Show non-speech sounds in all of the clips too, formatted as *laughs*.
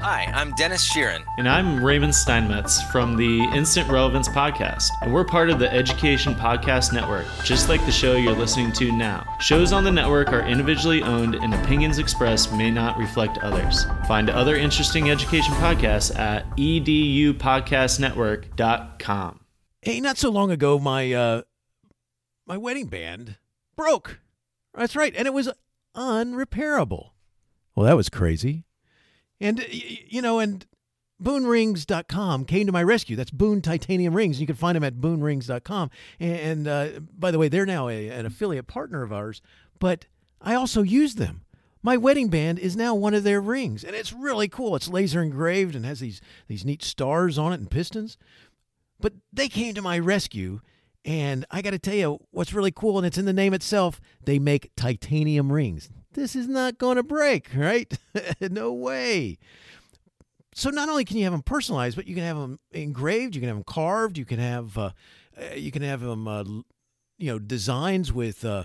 Hi, I'm Dennis Sheeran. And I'm Raymond Steinmetz from the Instant Relevance Podcast. And we're part of the Education Podcast Network, just like the show you're listening to now. Shows on the network are individually owned, and opinions expressed may not reflect others. Find other interesting education podcasts at edupodcastnetwork.com. Hey, not so long ago, my uh, my wedding band broke. That's right, and it was unrepairable. Well, that was crazy. And, you know, and boonrings.com came to my rescue. That's Boone Titanium Rings. You can find them at boonrings.com. And uh, by the way, they're now a, an affiliate partner of ours, but I also use them. My wedding band is now one of their rings, and it's really cool. It's laser engraved and has these, these neat stars on it and pistons. But they came to my rescue, and I got to tell you what's really cool, and it's in the name itself. They make titanium rings this is not going to break, *laughs* right? no way. So not only can you have them personalized, but you can have them engraved, you can have them carved, you can have uh, uh you can have them uh, you know designs with uh,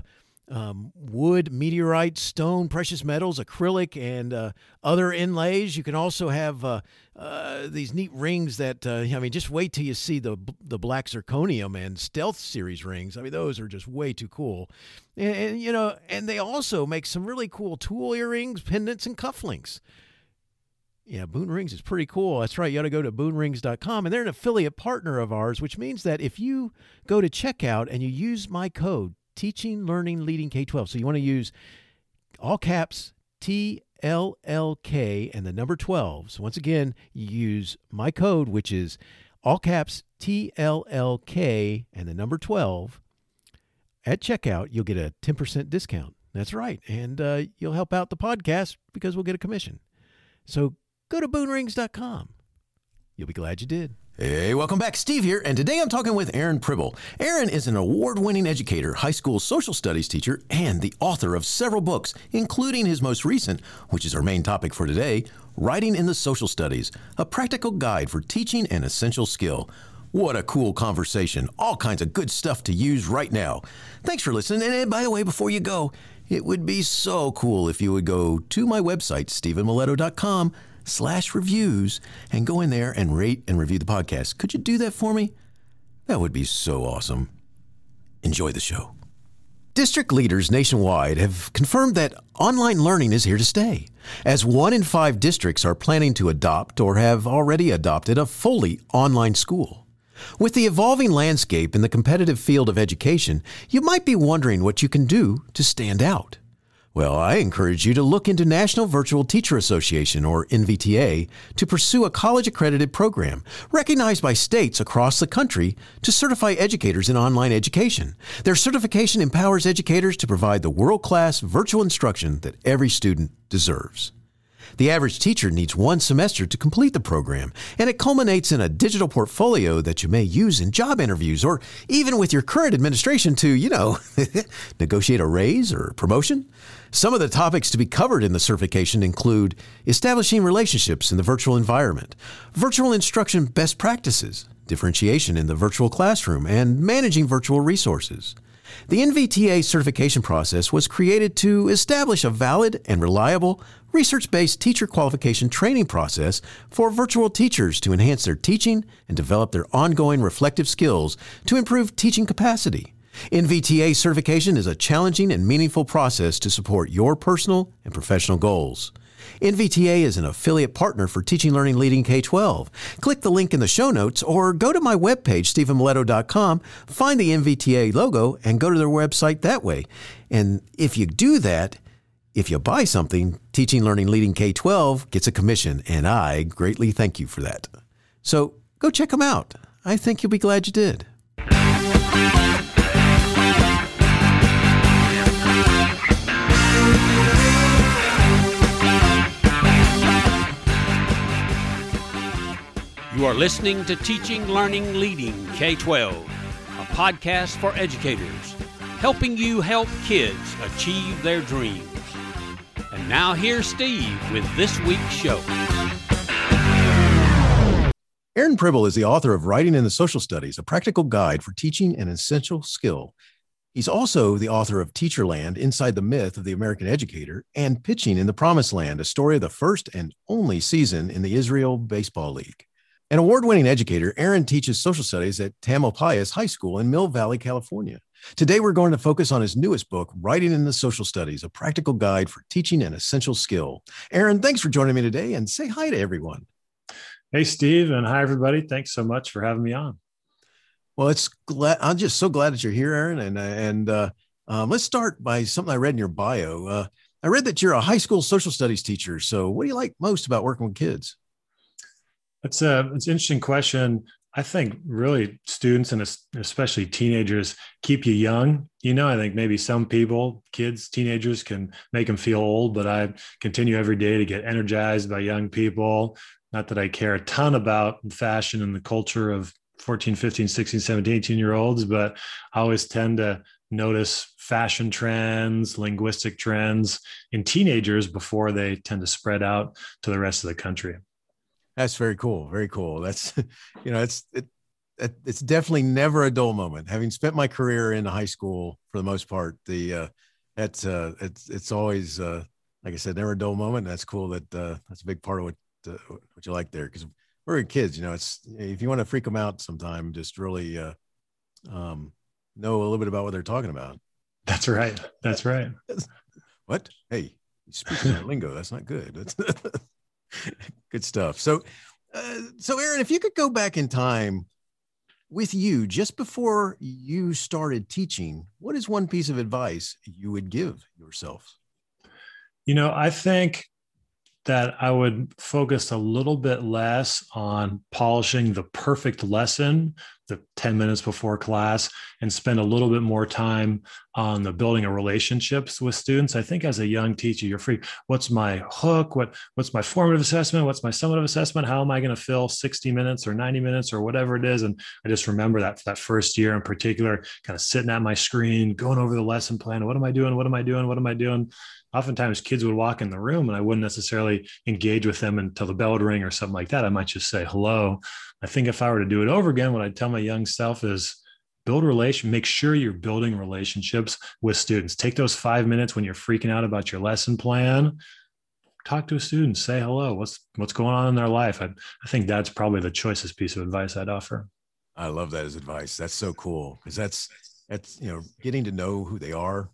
um, wood, meteorite, stone, precious metals, acrylic, and uh, other inlays. You can also have uh, uh, these neat rings that uh, I mean, just wait till you see the the black zirconium and stealth series rings. I mean, those are just way too cool. And, and you know, and they also make some really cool tool earrings, pendants, and cufflinks. Yeah, Boone Rings is pretty cool. That's right. You got to go to boonrings.com, and they're an affiliate partner of ours, which means that if you go to checkout and you use my code teaching, learning, leading K 12. So you want to use all caps T L L K and the number 12. So once again, you use my code, which is all caps T L L K and the number 12. At checkout, you'll get a 10% discount. That's right. And uh, you'll help out the podcast because we'll get a commission. So go to boonrings.com. You'll be glad you did. Hey, welcome back. Steve here, and today I'm talking with Aaron Pribble. Aaron is an award winning educator, high school social studies teacher, and the author of several books, including his most recent, which is our main topic for today Writing in the Social Studies, a practical guide for teaching an essential skill. What a cool conversation. All kinds of good stuff to use right now. Thanks for listening. And by the way, before you go, it would be so cool if you would go to my website, stephenmiletto.com slash reviews and go in there and rate and review the podcast. Could you do that for me? That would be so awesome. Enjoy the show. District leaders nationwide have confirmed that online learning is here to stay, as one in five districts are planning to adopt or have already adopted a fully online school. With the evolving landscape in the competitive field of education, you might be wondering what you can do to stand out. Well, I encourage you to look into National Virtual Teacher Association, or NVTA, to pursue a college accredited program recognized by states across the country to certify educators in online education. Their certification empowers educators to provide the world class virtual instruction that every student deserves. The average teacher needs one semester to complete the program, and it culminates in a digital portfolio that you may use in job interviews or even with your current administration to, you know, *laughs* negotiate a raise or promotion. Some of the topics to be covered in the certification include establishing relationships in the virtual environment, virtual instruction best practices, differentiation in the virtual classroom, and managing virtual resources. The NVTA certification process was created to establish a valid and reliable research based teacher qualification training process for virtual teachers to enhance their teaching and develop their ongoing reflective skills to improve teaching capacity. NVTA certification is a challenging and meaningful process to support your personal and professional goals. NVTA is an affiliate partner for Teaching Learning Leading K 12. Click the link in the show notes or go to my webpage, stephenmiletto.com, find the NVTA logo, and go to their website that way. And if you do that, if you buy something, Teaching Learning Leading K 12 gets a commission, and I greatly thank you for that. So go check them out. I think you'll be glad you did. You are listening to Teaching, Learning, Leading K 12, a podcast for educators, helping you help kids achieve their dreams. And now here's Steve with this week's show. Aaron Pribble is the author of Writing in the Social Studies, a practical guide for teaching an essential skill. He's also the author of Teacherland Inside the Myth of the American Educator and Pitching in the Promised Land, a story of the first and only season in the Israel Baseball League. An award winning educator, Aaron teaches social studies at Tamalpais High School in Mill Valley, California. Today, we're going to focus on his newest book, Writing in the Social Studies, a practical guide for teaching an essential skill. Aaron, thanks for joining me today and say hi to everyone. Hey, Steve, and hi, everybody. Thanks so much for having me on. Well, it's glad. I'm just so glad that you're here, Aaron. And and uh, um, let's start by something I read in your bio. Uh, I read that you're a high school social studies teacher. So, what do you like most about working with kids? That's a it's an interesting question. I think really students and especially teenagers keep you young. You know, I think maybe some people, kids, teenagers can make them feel old, but I continue every day to get energized by young people. Not that I care a ton about fashion and the culture of 14, 15, 16, 17, 18 year olds, but I always tend to notice fashion trends, linguistic trends in teenagers before they tend to spread out to the rest of the country. That's very cool. Very cool. That's, *laughs* you know, it's, it, it's definitely never a dull moment. Having spent my career in high school for the most part, the, uh, that's, uh, it's, it's always, uh, like I said, never a dull moment. That's cool. That, uh, that's a big part of what, uh, what you like there. Cause we're kids, you know, it's, if you want to freak them out sometime, just really, uh, um, know a little bit about what they're talking about. That's right. That's right. *laughs* what? Hey, you speak *laughs* lingo. That's not good. That's good stuff. So, uh, so Aaron, if you could go back in time with you just before you started teaching, what is one piece of advice you would give yourself? You know, I think that I would focus a little bit less on polishing the perfect lesson, the 10 minutes before class, and spend a little bit more time on the building of relationships with students. I think as a young teacher, you're free. What's my hook? What what's my formative assessment? What's my summative assessment? How am I going to fill 60 minutes or 90 minutes or whatever it is? And I just remember that that first year in particular, kind of sitting at my screen, going over the lesson plan. What am I doing? What am I doing? What am I doing? oftentimes kids would walk in the room and I wouldn't necessarily engage with them until the bell would ring or something like that. I might just say hello. I think if I were to do it over again, what I'd tell my young self is build relation, make sure you're building relationships with students. Take those five minutes when you're freaking out about your lesson plan. Talk to a student, say hello. What's what's going on in their life? I, I think that's probably the choicest piece of advice I'd offer. I love that as advice. That's so cool because that's that's you know getting to know who they are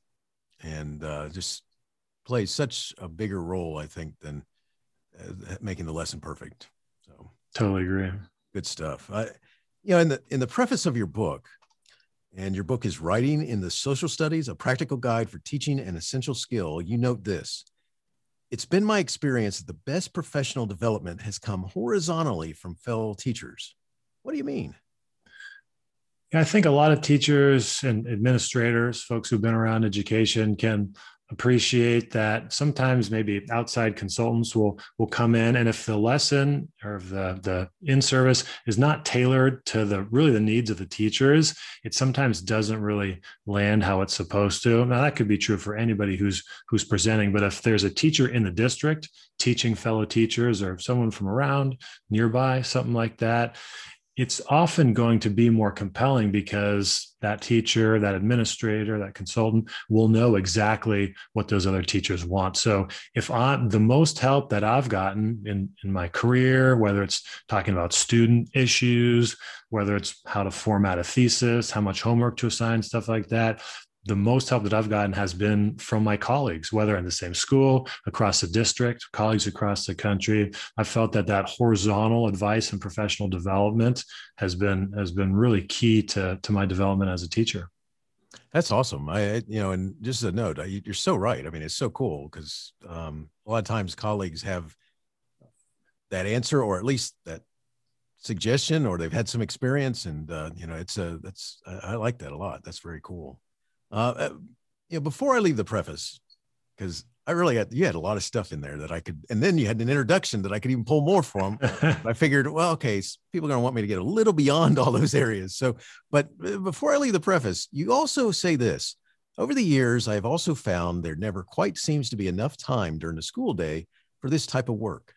and uh, just plays such a bigger role, I think, than uh, making the lesson perfect. So totally agree. Good stuff. I, you know, in the in the preface of your book, and your book is writing in the social studies, a practical guide for teaching an essential skill. You note this. It's been my experience that the best professional development has come horizontally from fellow teachers. What do you mean? I think a lot of teachers and administrators, folks who've been around education, can appreciate that sometimes maybe outside consultants will will come in and if the lesson or the the in service is not tailored to the really the needs of the teachers it sometimes doesn't really land how it's supposed to. Now that could be true for anybody who's who's presenting but if there's a teacher in the district teaching fellow teachers or someone from around nearby something like that it's often going to be more compelling because that teacher, that administrator, that consultant will know exactly what those other teachers want. So if I'm the most help that I've gotten in, in my career, whether it's talking about student issues, whether it's how to format a thesis, how much homework to assign, stuff like that, the most help that I've gotten has been from my colleagues, whether in the same school, across the district, colleagues across the country. I felt that that horizontal advice and professional development has been has been really key to to my development as a teacher. That's awesome. I, you know, and just a note, you're so right. I mean, it's so cool because um, a lot of times colleagues have that answer, or at least that suggestion, or they've had some experience, and uh, you know, it's a that's I, I like that a lot. That's very cool. Uh, uh, you know, before I leave the preface, because I really had you had a lot of stuff in there that I could, and then you had an introduction that I could even pull more from. *laughs* I figured, well, okay, people are going to want me to get a little beyond all those areas. So, but uh, before I leave the preface, you also say this. Over the years, I've also found there never quite seems to be enough time during the school day for this type of work.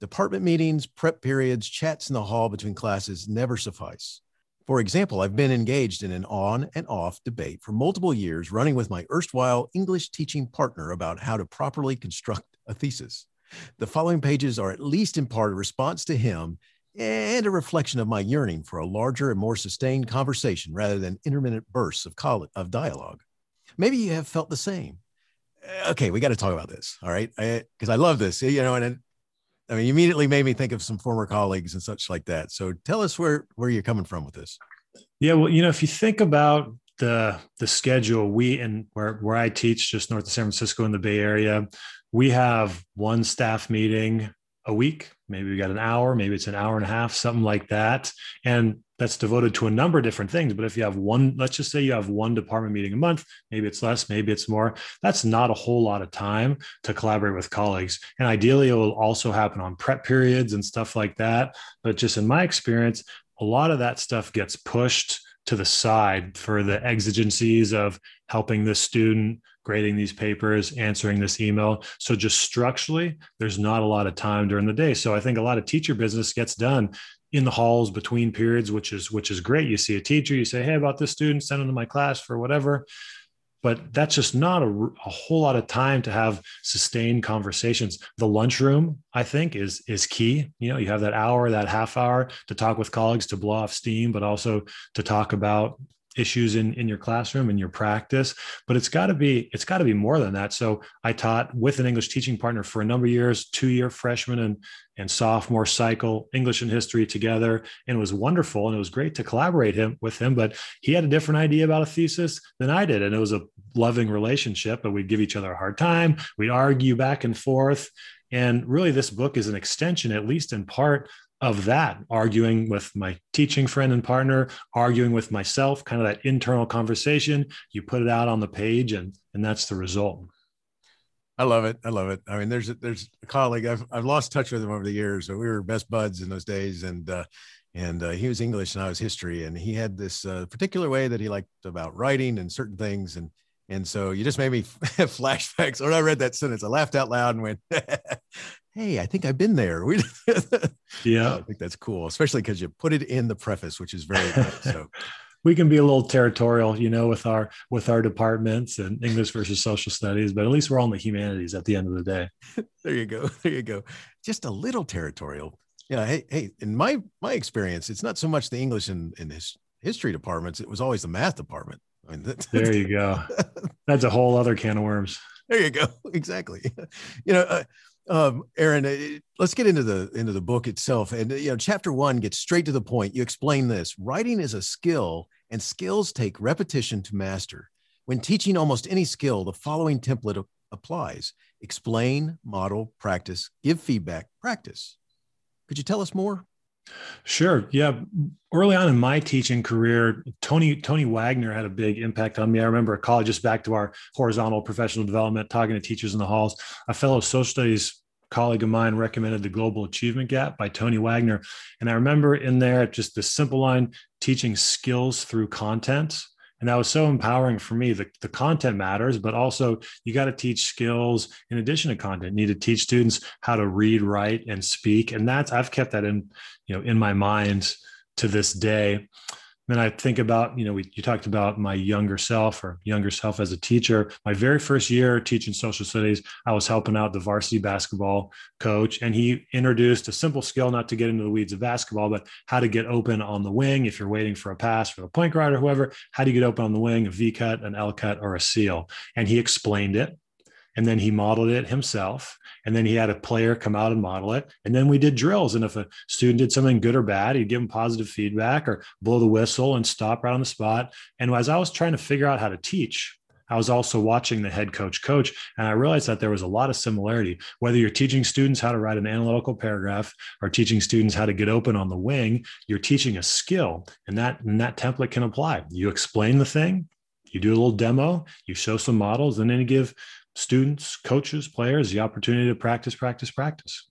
Department meetings, prep periods, chats in the hall between classes never suffice. For example, I've been engaged in an on and off debate for multiple years, running with my erstwhile English teaching partner about how to properly construct a thesis. The following pages are at least in part a response to him and a reflection of my yearning for a larger and more sustained conversation rather than intermittent bursts of, of dialogue. Maybe you have felt the same. Okay, we got to talk about this. All right. Because I, I, love this, you know, and I mean, you immediately made me think of some former colleagues and such like that. So tell us where, where you're coming from with this. Yeah. Well, you know, if you think about the, the schedule, we, and where, where I teach just north of San Francisco in the Bay Area, we have one staff meeting a week. Maybe we got an hour, maybe it's an hour and a half, something like that. And that's devoted to a number of different things. But if you have one, let's just say you have one department meeting a month, maybe it's less, maybe it's more. That's not a whole lot of time to collaborate with colleagues. And ideally, it will also happen on prep periods and stuff like that. But just in my experience, a lot of that stuff gets pushed to the side for the exigencies of helping the student grading these papers, answering this email. So just structurally, there's not a lot of time during the day. So I think a lot of teacher business gets done in the halls between periods, which is which is great. You see a teacher, you say, "Hey, about this student, send them to my class for whatever." But that's just not a, a whole lot of time to have sustained conversations. The lunchroom, I think, is is key. You know, you have that hour, that half hour to talk with colleagues to blow off steam, but also to talk about issues in in your classroom and your practice but it's got to be it's got to be more than that. So i taught with an english teaching partner for a number of years two year freshman and and sophomore cycle english and history together and it was wonderful and it was great to collaborate him with him but he had a different idea about a thesis than i did and it was a loving relationship but we'd give each other a hard time we'd argue back and forth and really this book is an extension at least in part of that, arguing with my teaching friend and partner, arguing with myself, kind of that internal conversation. You put it out on the page, and and that's the result. I love it. I love it. I mean, there's a, there's a colleague I've I've lost touch with him over the years. So we were best buds in those days, and uh, and uh, he was English and I was history, and he had this uh, particular way that he liked about writing and certain things, and and so you just made me *laughs* flashbacks. When I read that sentence, I laughed out loud and went, *laughs* hey, I think I've been there. *laughs* yeah, I think that's cool, especially because you put it in the preface, which is very good. So we can be a little territorial, you know, with our with our departments and English versus social studies, but at least we're all in the humanities at the end of the day. there you go. There you go. Just a little territorial. Yeah. Hey, hey, in my my experience, it's not so much the English and, and his history departments, it was always the math department. I mean, there you go. *laughs* That's a whole other can of worms. There you go. *laughs* Exactly. You know, uh, um, Aaron, uh, let's get into the into the book itself. And you know, chapter one gets straight to the point. You explain this: writing is a skill, and skills take repetition to master. When teaching almost any skill, the following template applies: explain, model, practice, give feedback, practice. Could you tell us more? Sure. Yeah. Early on in my teaching career, Tony Tony Wagner had a big impact on me. I remember a college just back to our horizontal professional development, talking to teachers in the halls. A fellow social studies colleague of mine recommended The Global Achievement Gap by Tony Wagner. And I remember in there just the simple line teaching skills through content. And that was so empowering for me. The, the content matters, but also you got to teach skills in addition to content. You need to teach students how to read, write, and speak. And that's I've kept that in, you know, in my mind to this day then I think about, you know, we, you talked about my younger self or younger self as a teacher. My very first year teaching social studies, I was helping out the varsity basketball coach, and he introduced a simple skill, not to get into the weeds of basketball, but how to get open on the wing if you're waiting for a pass for the point guard or whoever. How do you get open on the wing, a V cut, an L cut, or a seal? And he explained it and then he modeled it himself. And then he had a player come out and model it. And then we did drills. And if a student did something good or bad he'd give them positive feedback or blow the whistle and stop right on the spot. And as i was trying to figure out how to teach I was also watching the head coach coach, and I realized that there was a lot of similarity. Whether you're teaching students how to write an analytical paragraph or teaching students how to get open on the wing, you're teaching a skill, and that and that template can apply. You explain the thing, you do a little demo, you show some models, and then you give students, coaches, players the opportunity to practice, practice, practice.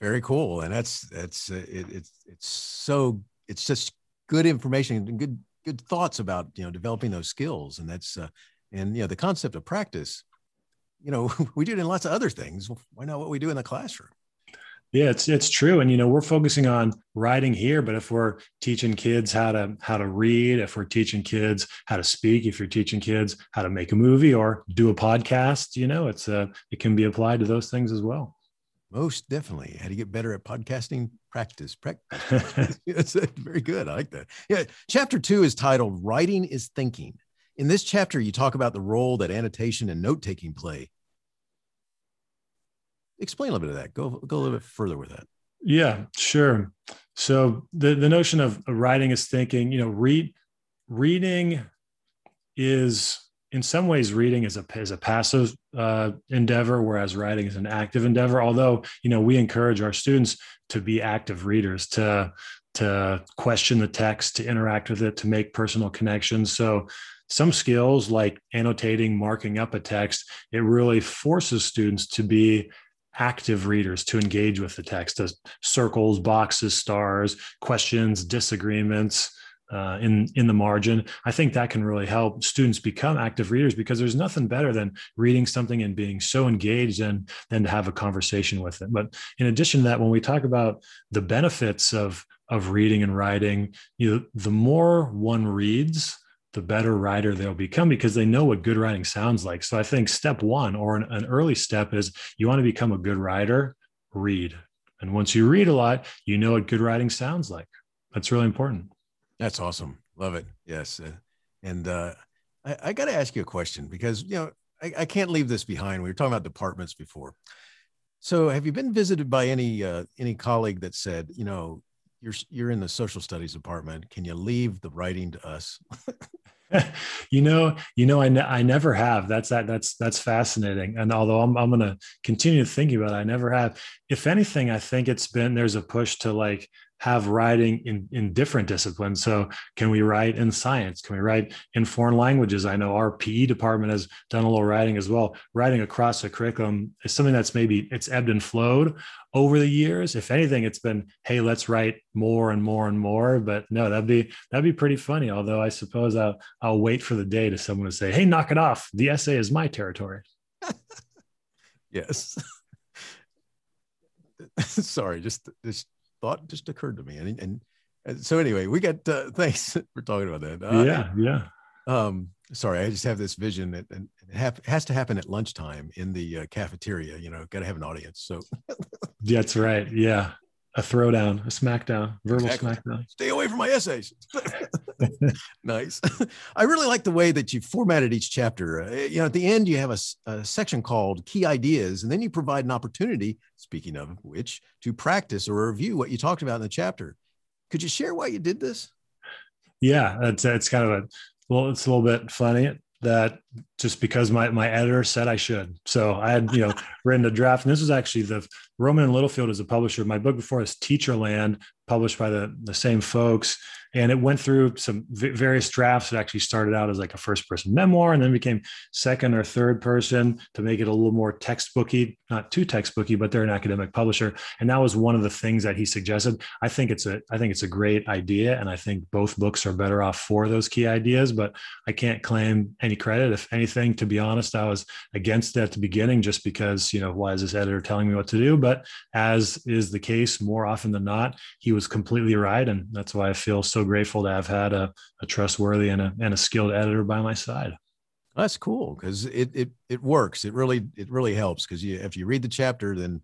Very cool, and that's that's uh, it, it's it's so it's just good information and good good thoughts about you know developing those skills, and that's uh, and you know the concept of practice. You know, *laughs* we do it in lots of other things. Why not what we do in the classroom? Yeah, it's it's true, and you know we're focusing on writing here, but if we're teaching kids how to how to read, if we're teaching kids how to speak, if you're teaching kids how to make a movie or do a podcast, you know, it's a uh, it can be applied to those things as well. Most definitely. How to get better at podcasting? Practice. Practice. *laughs* *laughs* That's very good. I like that. Yeah. Chapter two is titled "Writing is Thinking." In this chapter, you talk about the role that annotation and note taking play explain a little bit of that. Go go a little bit further with that. Yeah, sure. So the the notion of writing is thinking. You know, read reading is in some ways reading is a is a passive uh, endeavor, whereas writing is an active endeavor. Although you know we encourage our students to be active readers, to to question the text, to interact with it, to make personal connections. So some skills like annotating, marking up a text, it really forces students to be active readers to engage with the text as circles boxes stars questions disagreements uh, in in the margin. I think that can really help students become active readers because there's nothing better than reading something and being so engaged and then to have a conversation with it. But in addition to that when we talk about the benefits of of reading and writing you know the more one reads the better writer they'll become because they know what good writing sounds like. So I think step one or an, an, early step is you want to become a good writer, read. And once you read a lot, you know what good writing sounds like. That's really important. That's awesome. Love it. Yes. Uh, and uh, I, I got to ask you a question because, you know, I, I, can't leave this behind. We were talking about departments before. So have you been visited by any uh, any colleague that said, you know, you're you're in the social studies department. Can you leave the writing to us? *laughs* *laughs* you know, you know, I, ne- I never have. That's that. That's that's fascinating. And although I'm I'm to continue thinking about it, I never have. If anything, I think it's been there's a push to like have writing in, in different disciplines. So can we write in science? Can we write in foreign languages? I know our PE department has done a little writing as well. Writing across the curriculum is something that's maybe it's ebbed and flowed over the years. If anything, it's been, hey, let's write more and more and more. But no, that'd be that'd be pretty funny. Although I suppose I'll I'll wait for the day to someone to say, hey, knock it off. The essay is my territory. *laughs* yes. *laughs* Sorry, just just thought just occurred to me. And, and, and so anyway, we got, uh, *laughs* thanks for talking about that. Uh, yeah. Yeah. Um, sorry, I just have this vision that and it has to happen at lunchtime in the uh, cafeteria, you know, got to have an audience. So that's right. Yeah. A throwdown, a smackdown, verbal exactly. smackdown. Stay away from my essays. *laughs* *laughs* nice. *laughs* I really like the way that you formatted each chapter. Uh, you know, at the end, you have a, a, section called key ideas, and then you provide an opportunity, speaking of which, to practice or review what you talked about in the chapter. Could you share why you did this? Yeah, it's, it's kind of a, well, it's a little bit funny that just because my, my editor said I should. So I had, you know, written a draft. And this was actually the Rowman and Littlefield is a publisher. My book before is Teacherland, published by the, the same folks and it went through some v- various drafts. It actually started out as like a first person memoir and then became second or third person to make it a little more textbooky, not too textbooky, but they're an academic publisher. And that was one of the things that he suggested. I think it's a I think it's a great idea, and I think both books are better off for those key ideas. But I can't claim any credit. If anything, to be honest, I was against it at the beginning just because you know why is this editor telling me what to do? But as is the case more often than not, he was completely right, and that's why I feel so grateful to have had a, a trustworthy and a, and a skilled editor by my side. That's cool because it, it it works. It really it really helps because you if you read the chapter then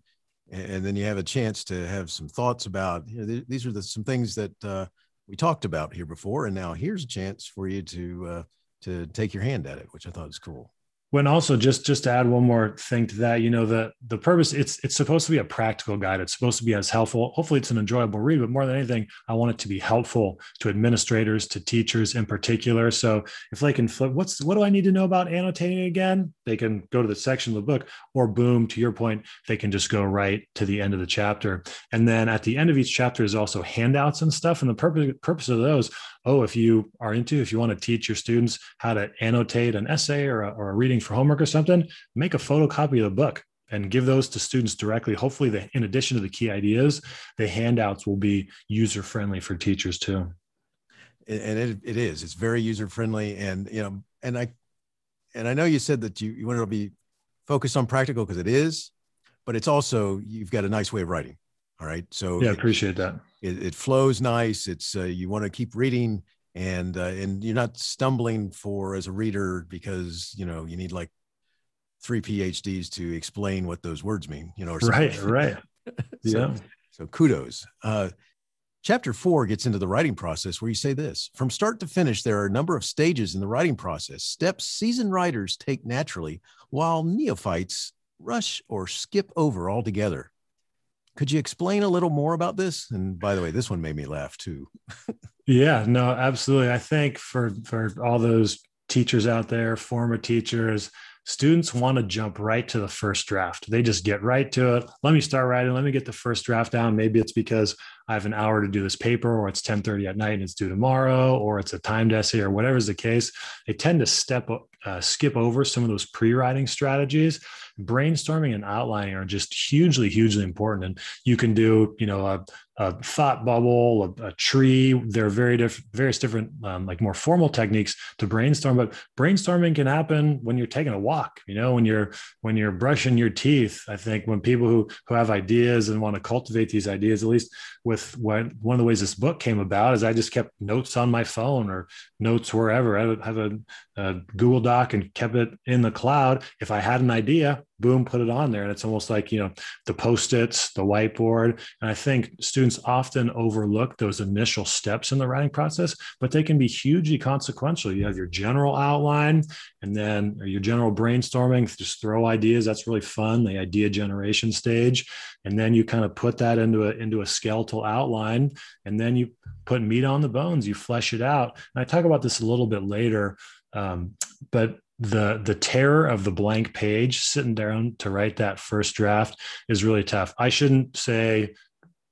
and then you have a chance to have some thoughts about you know these are the some things that uh, we talked about here before and now here's a chance for you to uh, to take your hand at it, which I thought was cool when also just just to add one more thing to that you know the the purpose it's it's supposed to be a practical guide. It's supposed to be as helpful. Hopefully it's an enjoyable read but more than anything i want it to be helpful to administrators to teachers in particular. So if they can flip what's what do i need to know about annotating again? They can go to the section of the book or boom to your point they can just go right to the end of the chapter. And then at the end of each chapter is also handouts and stuff and the purpose purpose of those oh, if you are into, if you want to teach your students how to annotate an essay or a, or a reading for homework or something, make a photocopy of the book and give those to students directly. Hopefully, in addition to the key ideas, the handouts will be user friendly for teachers too. And it, it is. It's very user friendly, and you know, and I, and I know you said that you you want to be focused on practical because it is, but it's also you've got a nice way of writing. All right. So yeah, it- appreciate that. it, it flows nice. It's uh, you want to keep reading, and uh, and you're not stumbling for as a reader because you know you need like three PhDs to explain what those words mean. You know, or. Right, right. *laughs* So- yeah. So kudos. Uh, chapter four gets into the writing process where you say this from start to finish, there are a number of stages in the writing process, steps seasoned writers take naturally, while neophytes rush or skip over altogether. Could you explain a little more about this? And by the way, this one made me laugh too. Yeah, no, absolutely. I think for for all those teachers out there, former teachers, students want to jump right to the first draft. They just get right to it. Let me start writing. Let me get the first draft down. Maybe it's because I have an hour to do this paper, or it's 10:30 at night and it's due tomorrow, or it's a timed essay, or whatever is the case. They tend to step uh, skip over some of those pre-writing strategies. Brainstorming and outlining are just hugely, hugely important. And you can do, you know, a, a thought bubble, a, a, tree. There are very various different, um, like more formal techniques to brainstorm. But brainstorming can happen when you're taking a walk. You know, when you're when you're brushing your teeth. I think when people who who have ideas and want to cultivate these ideas, at least with what one of the ways this book came about is I just kept notes on my phone or notes wherever. I have a, a Google Doc and kept it in the cloud. If I had an idea, boom, put it on there. And it's almost like, you know, the post-its, the whiteboard. And I think students often overlook those initial steps in the writing process, but they can be hugely consequential. You have your general outline and then your general brainstorming, just throw ideas. That's really fun, the idea generation stage. And then you kind of put that into a into a skeletal outline. And then you put meat on the bones, you flesh it out. And I talk about this a little bit later. Um, but the the terror of the blank page sitting down to write that first draft is really tough. I shouldn't say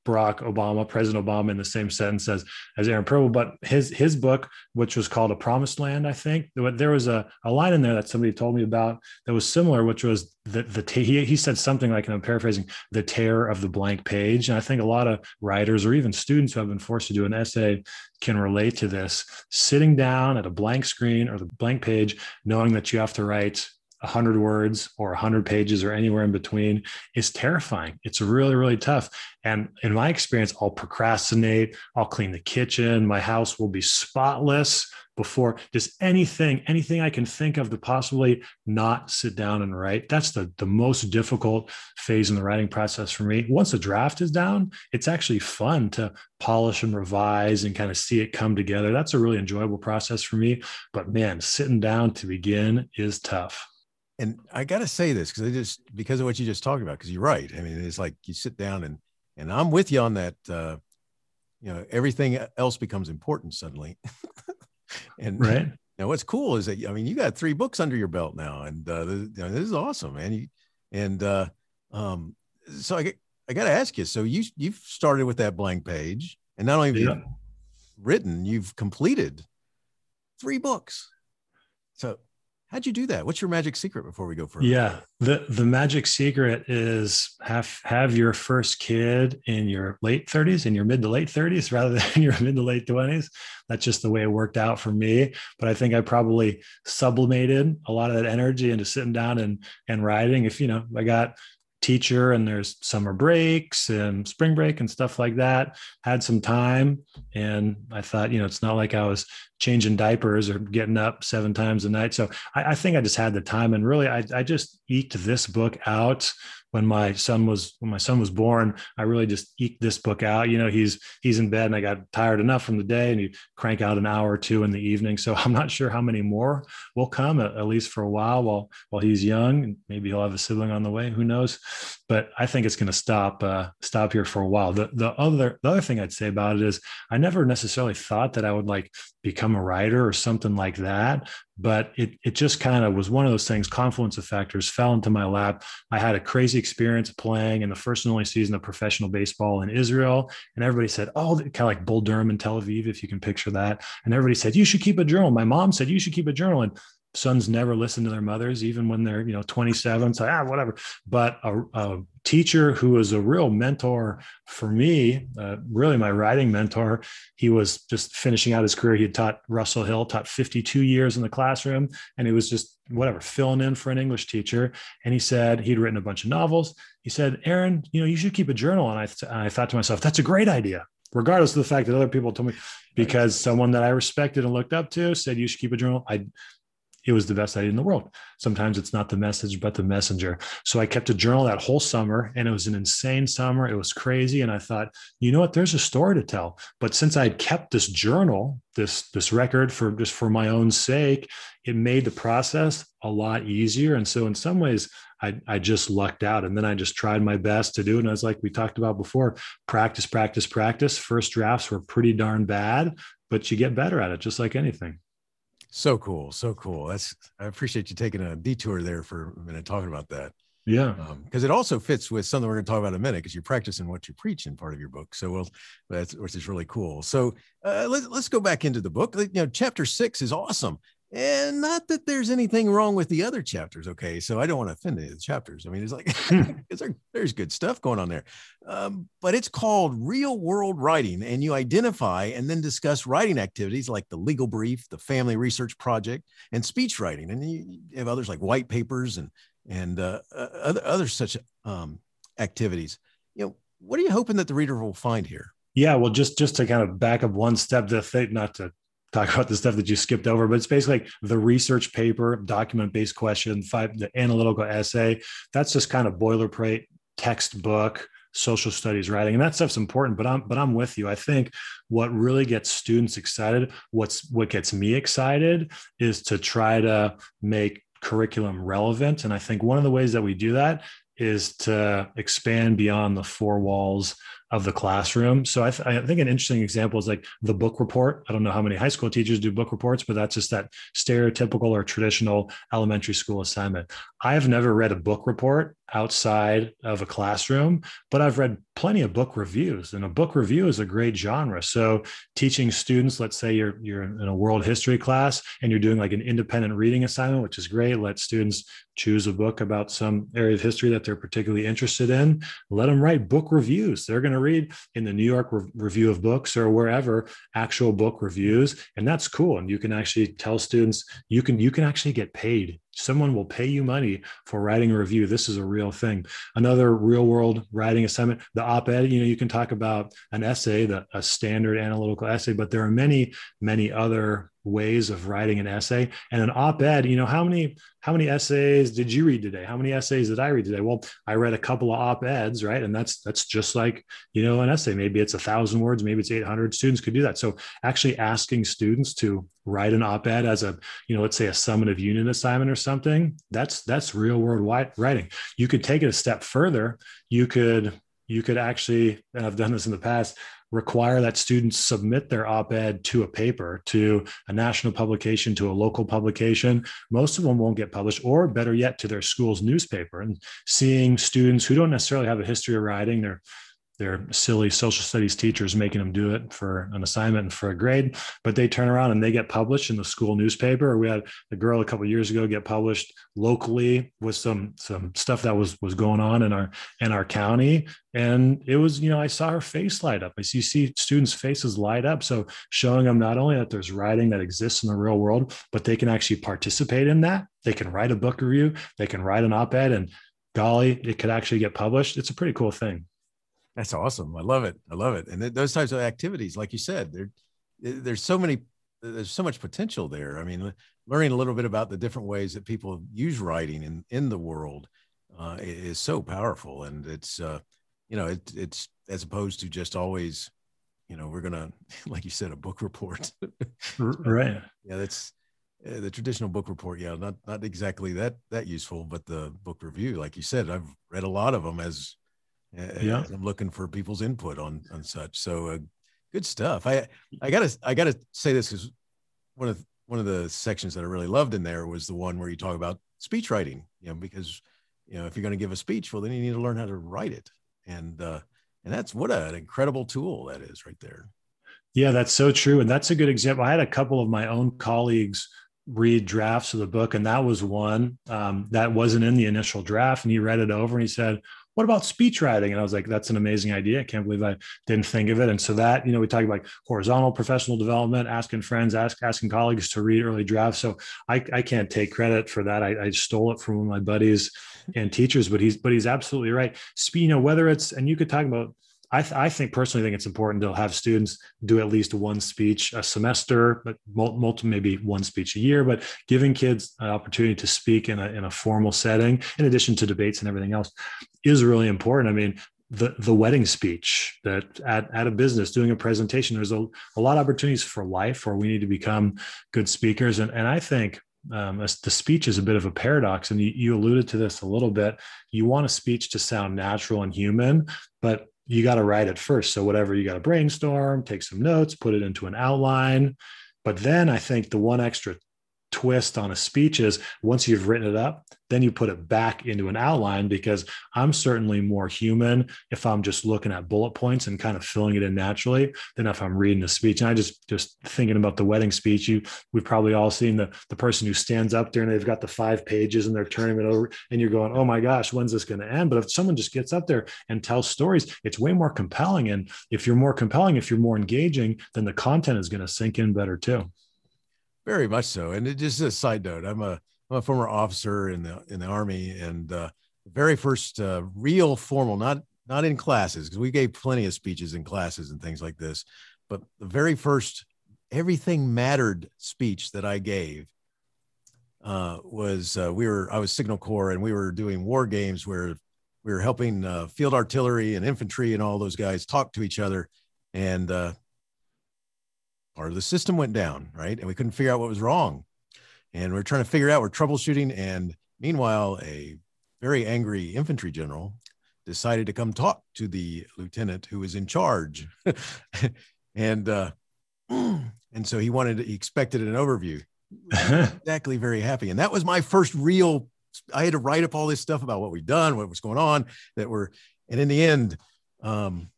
Barack Obama, President Obama, in the same sentence as as Aaron Pribble, but his his book, which was called A Promised Land, I think there was a, a line in there that somebody told me about that was similar, which was the the he he said something like, and I'm paraphrasing, the terror of the blank page. And I think a lot of writers or even students who have been forced to do an essay can relate to this. Sitting down at a blank screen or the blank page, knowing that you have to write 100 words or 100 pages or anywhere in between is terrifying. It's really, really tough. And in my experience, I'll procrastinate, I'll clean the kitchen, my house will be spotless before just anything, anything I can think of to possibly not sit down and write. That's the, the most difficult phase in the writing process for me. Once a draft is down, it's actually fun to polish and revise and kind of see it come together. That's a really enjoyable process for me. But man, sitting down to begin is tough and I got to say this because I just because of what you just talked about. Because you're right. I mean, it's like you sit down and and I'm with you on that. Uh, you know, everything else becomes important suddenly. *laughs* and right now, what's cool is that I mean, you got three books under your belt now, and uh, this, you know, this is awesome, man. You, and uh, um, so I I got to ask you. So you you've started with that blank page, and not only have yeah. you written, you've completed three books. So How'd you do that? What's your magic secret before we go further? Yeah, the the magic secret is have have your first kid in your late 30s, in your mid to late 30s, *laughs* rather than your mid to late 20s. That's just the way it worked out for me. But I think I probably sublimated a lot of that energy into sitting down and and writing. If you know, I got teacher and there's summer breaks and spring break and stuff like that had some time and i thought you know it's not like i was changing diapers or getting up seven times a night. So i, I think i just had the time and really I, I just eked this book out when my son was when my son was born. I really just eked this book out. You know he's he's in bed and i got tired enough from the day and you crank out an hour or two in the evening. So i'm not sure how many more will come at, at least for a while while while he's young. Maybe he'll have a sibling on the way. Who knows? But i think it's going to stop uh, stop here for a while. The the other the other thing i'd say about it is i never necessarily thought that i would like become a writer or something like that. But it it just kind of was one of those things confluence of factors fell into my lap. I had a crazy experience playing in the first and only season of professional baseball in israel and everybody said oh kind of like bull durham in tel aviv if you can picture that. And everybody said you should keep a journal. My mom said you should keep a journal. And sons never listen to their mothers, even when they're, you know, 27. So, ah, whatever. But a, a teacher who was a real mentor for me, uh, really my writing mentor, he was just finishing out his career. He had taught Russell Hill, taught 52 years in the classroom, and he was just whatever, filling in for an English teacher. And he said he'd written a bunch of novels. He said, Aaron, you know, you should keep a journal. And I, th- and I thought to myself, that's a great idea regardless of the fact that other people told me because someone that I respected and looked up to said you should keep a journal. I it was the best idea in the world. Sometimes it's not the message, but the messenger. So I kept a journal that whole summer and it was an insane summer. It was crazy. And I thought, you know what, there's a story to tell. But since I had kept this journal, this, this record for just for my own sake, it made the process a lot easier. And so in some ways, I, I just lucked out and then I just tried my best to do it. And I was like we talked about before, practice, practice, practice. First drafts were pretty darn bad, but you get better at it, just like anything. So cool. So cool. That's, I appreciate you taking a detour there for a minute talking about that. Yeah. Because um, it also fits with something we're going to talk about in a minute because you're practicing what you preach in part of your book. So, well, that's, which is really cool. So uh, let's, let's go back into the book. You know, chapter six is awesome. And not that there's anything wrong with the other chapters. Okay. So I don't want to offend any of the chapters. I mean, it's like, *laughs* there, there's good stuff going on there. Um, but it's called real world writing. And you identify and then discuss writing activities like the legal brief, the family research project, and speech writing. And you have others like white papers and, and uh, uh other, other such um, activities. You know, what are you hoping that the reader will find here? Yeah, well, just just to kind of back up one step, to think, not to talk about the stuff that you skipped over, but it's basically like the research paper, document based question, five, the analytical essay. That's just kind of boilerplate textbook social studies writing and that stuff's important but i'm but i'm with you i think what really gets students excited what's what gets me excited is to try to make curriculum relevant and i think one of the ways that we do that is to expand beyond the four walls of the classroom. So I, th- I, think an interesting example is like the book report. I don't know how many high school teachers do book reports, but that's just that stereotypical or traditional elementary school assignment. I have never read a book report outside of a classroom, but I've read plenty of book reviews, and a book review is a great genre. So teaching students, let's say you're you're in a world history class and you're doing like an independent reading assignment, which is great. Let students choose a book about some area of history that they're particularly interested in. Let them write book reviews. They're going to read in the New York Re- Review of Books or wherever actual book reviews, and that's cool. And you can actually tell students you can you can actually get paid someone will pay you money for writing a review. This is a real thing. Another real world writing assignment the op-ed you know you can talk about an essay the, a standard analytical essay but there are many many other ways of writing an essay. And an op-ed you know how many how many essays did you read today? How many essays did i read today? Well i read a couple of op-eds right? And that's that's just like you know an essay. Maybe it's a thousand words maybe it's 800 students could do that. So actually asking students to write an op-ed as a you know let's say a summative unit assignment or something that's that's real world writing. You could take it a step further. You could you could actually and i've done this in the past require that students submit their op-ed to a paper to a national publication to a local publication. Most of them won't get published or better yet to their school's newspaper. And seeing students who don't necessarily have a history of writing they're their silly social studies teachers making them do it for an assignment and for a grade but they turn around and they get published in the school newspaper. We had a girl a couple years ago get published locally with some some stuff that was was going on in our in our county. And it was you know i saw her face light up. I see, see students faces light up. So showing them not only that there's writing that exists in the real world but they can actually participate in that. They can write a book review. They can write an op-ed and golly it could actually get published. It's a pretty cool thing that's awesome. I love it. I love it. And th- those types of activities, like you said, there, there's so many, there's so much potential there. I mean, learning a little bit about the different ways that people use writing in in the world uh, is so powerful, and it's, uh, you know, it, it's as opposed to just always, you know, we're gonna, *laughs* like you said, a book report. *laughs* right. Yeah, that's uh, the traditional book report. Yeah, not not exactly that that useful, but the book review, like you said, I've read a lot of them as yeah. i'm looking for people's input on on such. So uh, good stuff. I i gotta i gotta say this because one of one of the sections that i really loved in there was the one where you talk about speech writing you know because you know if you're going to give a speech well then you need to learn how to write it. And uh and that's what an incredible tool that is right there. Yeah that's so true. And that's a good example. I had a couple of my own colleagues read drafts of the book, and that was one um, that wasn't in the initial draft. And he read it over and he said, "What about speech writing?" And I was like, "That's an amazing idea. I can't believe I didn't think of it." And so that you know, we talk about horizontal professional development, asking friends, ask, asking colleagues to read early drafts. So I, I can't take credit for that. I, I stole it from one of my buddies and teachers, but he's but he's absolutely right. You know, whether it's and you could talk about I, th- I, think personally think it's important to have students do at least one speech a semester, but multiple maybe one speech a year. But giving kids an opportunity to speak in a in a formal setting, in addition to debates and everything else, is really important. I mean, the the wedding speech that at, at a business doing a presentation, there's a, a lot of opportunities for life where we need to become good speakers. And and I think um, the speech is a bit of a paradox, and you, you alluded to this a little bit. You want a speech to sound natural and human, but you got to write it first. So whatever you got to brainstorm, take some notes, put it into an outline. But then I think the one extra twist on a speech is once you've written it up, then you put it back into an outline because I'm certainly more human if I'm just looking at bullet points and kind of filling it in naturally than if I'm reading a speech. And I just just thinking about the wedding speech, you we've probably all seen the the person who stands up there and they've got the five pages and they're turning it over and you're going, oh my gosh, when's this going to end? But if someone just gets up there and tells stories, it's way more compelling. And if you're more compelling, if you're more engaging, then the content is going to sink in better too. Very much so. And it, just a side note, I'm a I'm a former officer in the in the army, and uh, the very first uh, real formal, not not in classes, because we gave plenty of speeches in classes and things like this, but the very first everything mattered speech that I gave uh, was uh, we were I was Signal Corps, and we were doing war games where we were helping uh, field artillery and infantry and all those guys talk to each other, and uh, part of the system went down, right? And we couldn't figure out what was wrong. And we're trying to figure out, we're troubleshooting. And meanwhile, a very angry infantry general decided to come talk to the lieutenant who was in charge. *laughs* and, uh, *clears throat* and so he wanted, he expected an overview. *laughs* exactly very happy. And that was my first real, I had to write up all this stuff about what we'd done, what was going on that were, and in the end, um,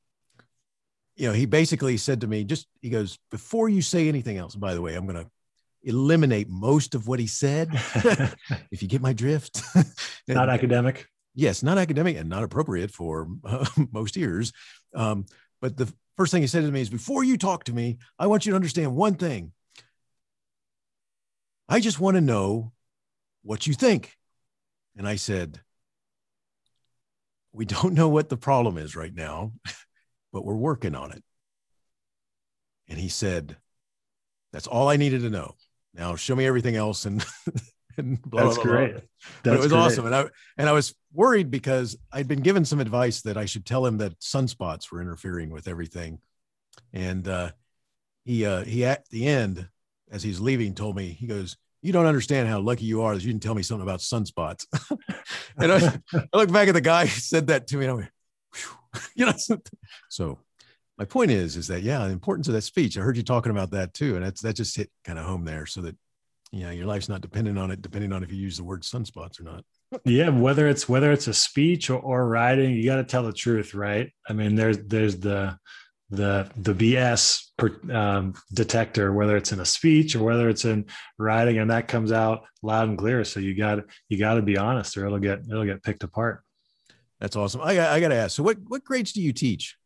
you know, he basically said to me, just he goes, before you say anything else, by the way, I'm going to eliminate most of what he said. *laughs* *laughs* if you get my drift, *laughs* not academic. Yes, not academic and not appropriate for uh, most ears. Um, but the first thing he said to me is, before you talk to me, I want you to understand one thing. I just want to know what you think. And I said, we don't know what the problem is right now but we're working on it. And he said, That's all I needed to know. Now show me everything else and, *laughs* and blah, That's blah, blah, great. That's but it was great. awesome. And I and I was worried because I'd been given some advice that I should tell him that sunspots were interfering with everything. And uh, he uh, he at the end, as he's leaving, told me, he goes, you don't understand how lucky you are that you didn't tell me something about sunspots. *laughs* and I, I look back at the guy who said that to me, and I went, *laughs* you know, so my point is, is that, yeah, the importance of that speech, I heard you talking about that too. And that's, that just hit kind of home there so that, you know, your life's not dependent on it, depending on if you use the word sunspots or not. yeah. Whether it's, whether it's a speech or, or writing, you got to tell the truth, right? I mean, there's, there's the, the the BS per, um, detector, whether it's in a speech or whether it's in writing, and that comes out loud and clear. So you got you got to be honest, or it'll get it'll get picked apart. That's awesome. I, I got to ask. So, what what grades do you teach?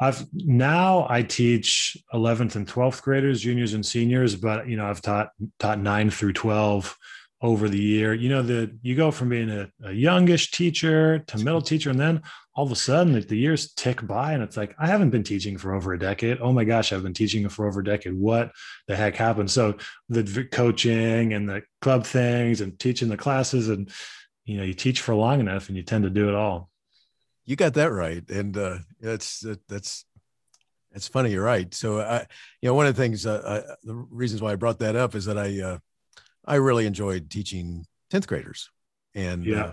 I've now I teach 11th and 12th graders, juniors and seniors, but you know I've taught taught nine through 12 over the year. You know the you go from being a, a youngish teacher to middle teacher, and then all of a sudden the years tick by, and it's like I haven't been teaching for over a decade. Oh my gosh, I've been teaching for over a decade. What the heck happened? So the coaching and the club things and teaching the classes and you know you teach for long enough and you tend to do it all. You got that right. And uh that's that's that's funny. You're right. So i you know one of the things uh, I, the reasons why i brought that up is that i uh i really enjoyed teaching 10th graders. And yeah. uh,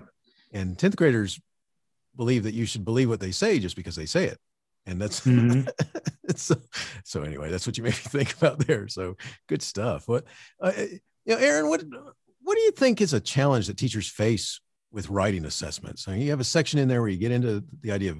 and 10th graders believe that you should believe what they say just because they say it. And that's mm-hmm. *laughs* so, so anyway that's what you made me think about there. So good stuff. What uh, you know aaron what what do you think is a challenge that teachers face with writing assessments. I mean, you have a section in there where you get into the idea of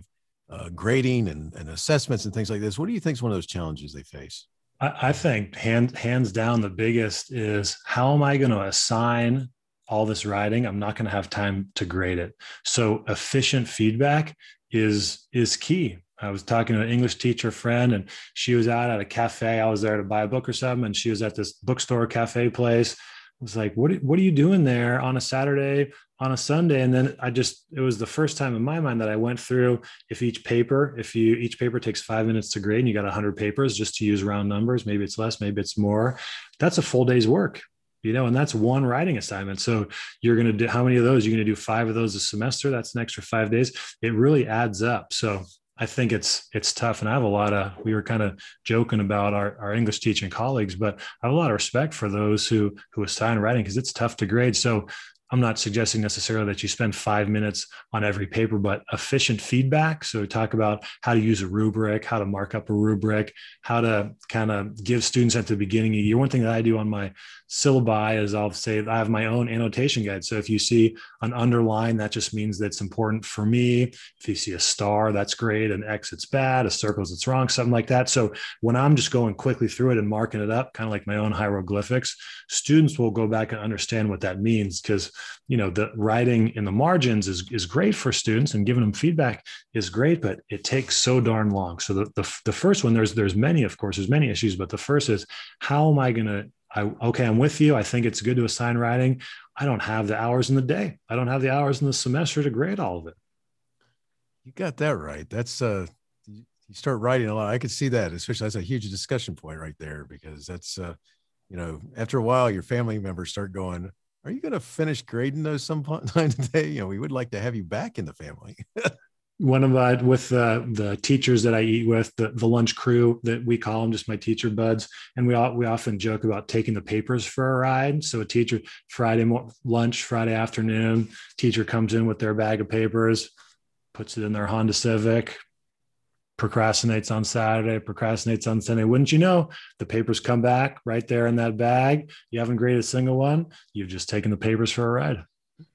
uh, grading and, and assessments and things like this. What do you think is one of those challenges they face? I, I think hand, hands down the biggest is how am I going to assign all this writing? I'm not going to have time to grade it. So efficient feedback is is key. I was talking to an English teacher friend, and she was out at a cafe. I was there to buy a book or something, and she was at this bookstore cafe place. Was like, "What? What are you doing there on a Saturday, on a Sunday?" And then I just, it was the first time in my mind that I went through. If each paper, if you each paper takes five minutes to grade, and you got a hundred papers, just to use round numbers, maybe it's less, maybe it's more. That's a full day's work you know, and that's one writing assignment. So you're going to do how many of those? You're going to do five of those a semester. That's an extra five days. It really adds up. So I think it's it's tough, and I have a lot of. We were kind of joking about our, our English teaching colleagues, but I have a lot of respect for those who who assign writing because it's tough to grade. So I'm not suggesting necessarily that you spend five minutes on every paper, but efficient feedback. So talk about how to use a rubric, how to mark up a rubric, how to kind of give students at the beginning of the year. One thing that I do on my syllabi is I'll say I have my own annotation guide. So if you see an underline, that just means that it's important for me. If you see a star, that's great. An X, it's bad. A circle, it's wrong, something like that. So when I'm just going quickly through it and marking it up, kind of like my own hieroglyphics, students will go back and understand what that means because you know the writing in the margins is is great for students and giving them feedback is great but it takes so darn long so the the, the first one there's there's many of course there's many issues but the first is how am i going to I, okay, I'm with you. I think it's good to assign writing. I don't have the hours in the day. I don't have the hours in the semester to grade all of it. You got that right. That's uh you start writing a lot. I could see that, especially that's a huge discussion point right there because that's uh you know, after a while your family members start going, are you going to finish grading those some *laughs* time today? You know, we would like to have you back in the family. *laughs* One of my with uh, the teachers that I eat with, the, the lunch crew that we call them, just my teacher buds, and we all, we often joke about taking the papers for a ride. So a teacher Friday lunch, Friday afternoon, teacher comes in with their bag of papers, puts it in their Honda Civic, procrastinates on Saturday, procrastinates on Sunday. Wouldn't you know, the papers come back right there in that bag. You haven't graded a single one. You've just taken the papers for a ride.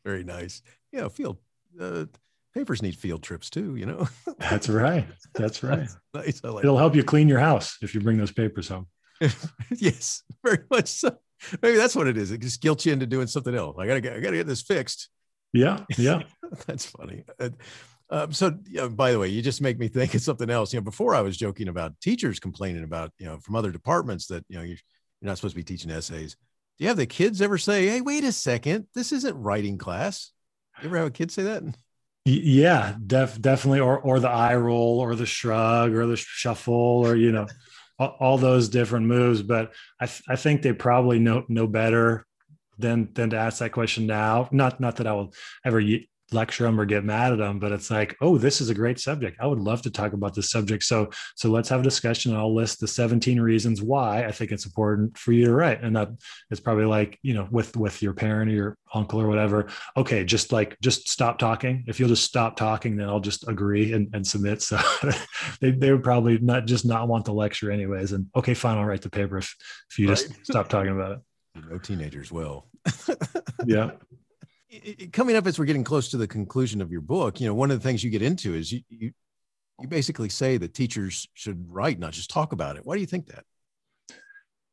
Very nice. Yeah, field uh, papers need field trips too. You know. *laughs* That's right. That's *laughs* right. nice. Like It'll help you clean your house if you bring those papers home. *laughs* yes, very much so. Maybe that's what it is. It just guilts you into doing something else. I gotta get, I gotta get this fixed. Yeah, yeah. that's funny. Um, so, you know, by the way, you just make me think of something else. You know, before I was joking about teachers complaining about, you know, from other departments that, you know, you're, not supposed to be teaching essays. Do you have the kids ever say, Hey, wait a second, this isn't writing class? You ever have a kid say that? *laughs* Yeah, def, definitely. Or, or the eye roll or the shrug or the shuffle or, you know, *laughs* all, all, those different moves. But I, th- I think they probably know, know better than, than to ask that question now. Not, not that I will ever lecture them or get mad at them but it's like oh this is a great subject. I would love to talk about this subject. So so let's have a discussion and i'll list the 17 reasons why i think it's important for you to write. And that it's probably like you know with with your parent or your uncle or whatever okay just like just stop talking. If you'll just stop talking then i'll just agree and, and submit. So *laughs* they, they would probably not just not want the lecture anyways. And okay fine i'll write the paper if if you right. just stop talking about it. *laughs* No teenagers will. Yeah coming up as we're getting close to the conclusion of your book, you know, one of the things you get into is you, you, you basically say that teachers should write, not just talk about it. Why do you think that?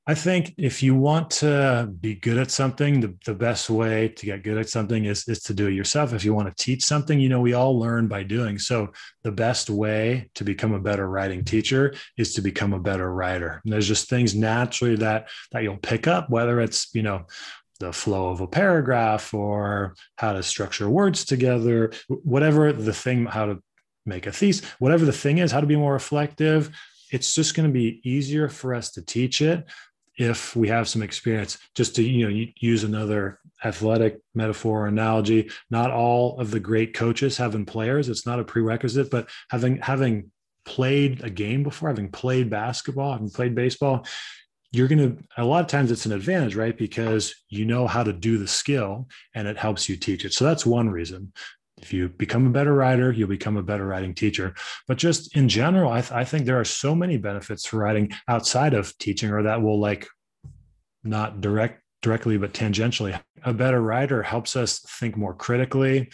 I think if you want to be good at something, the, the best way to get good at something is, is to do it yourself. If you want to teach something, you know, we all learn by doing. So the best way to become a better writing teacher is to become a better writer. And there's just things naturally that that you'll pick up, whether it's, you know, the flow of a paragraph or how to structure words together, whatever the thing, how to make a thesis, whatever the thing is, how to be more reflective. It's just going to be easier for us to teach it if we have some experience. Just to you know use another athletic metaphor or analogy, not all of the great coaches have having players. It's not a prerequisite, but having having played a game before, having played basketball, having played baseball, you're going to a lot of times it's an advantage right? Because you know how to do the skill and it helps you teach it. So that's one reason. If you become a better writer you'll become a better writing teacher. But just in general I, th- I think there are so many benefits for writing outside of teaching or that will like not direct directly but tangentially. A better writer helps us think more critically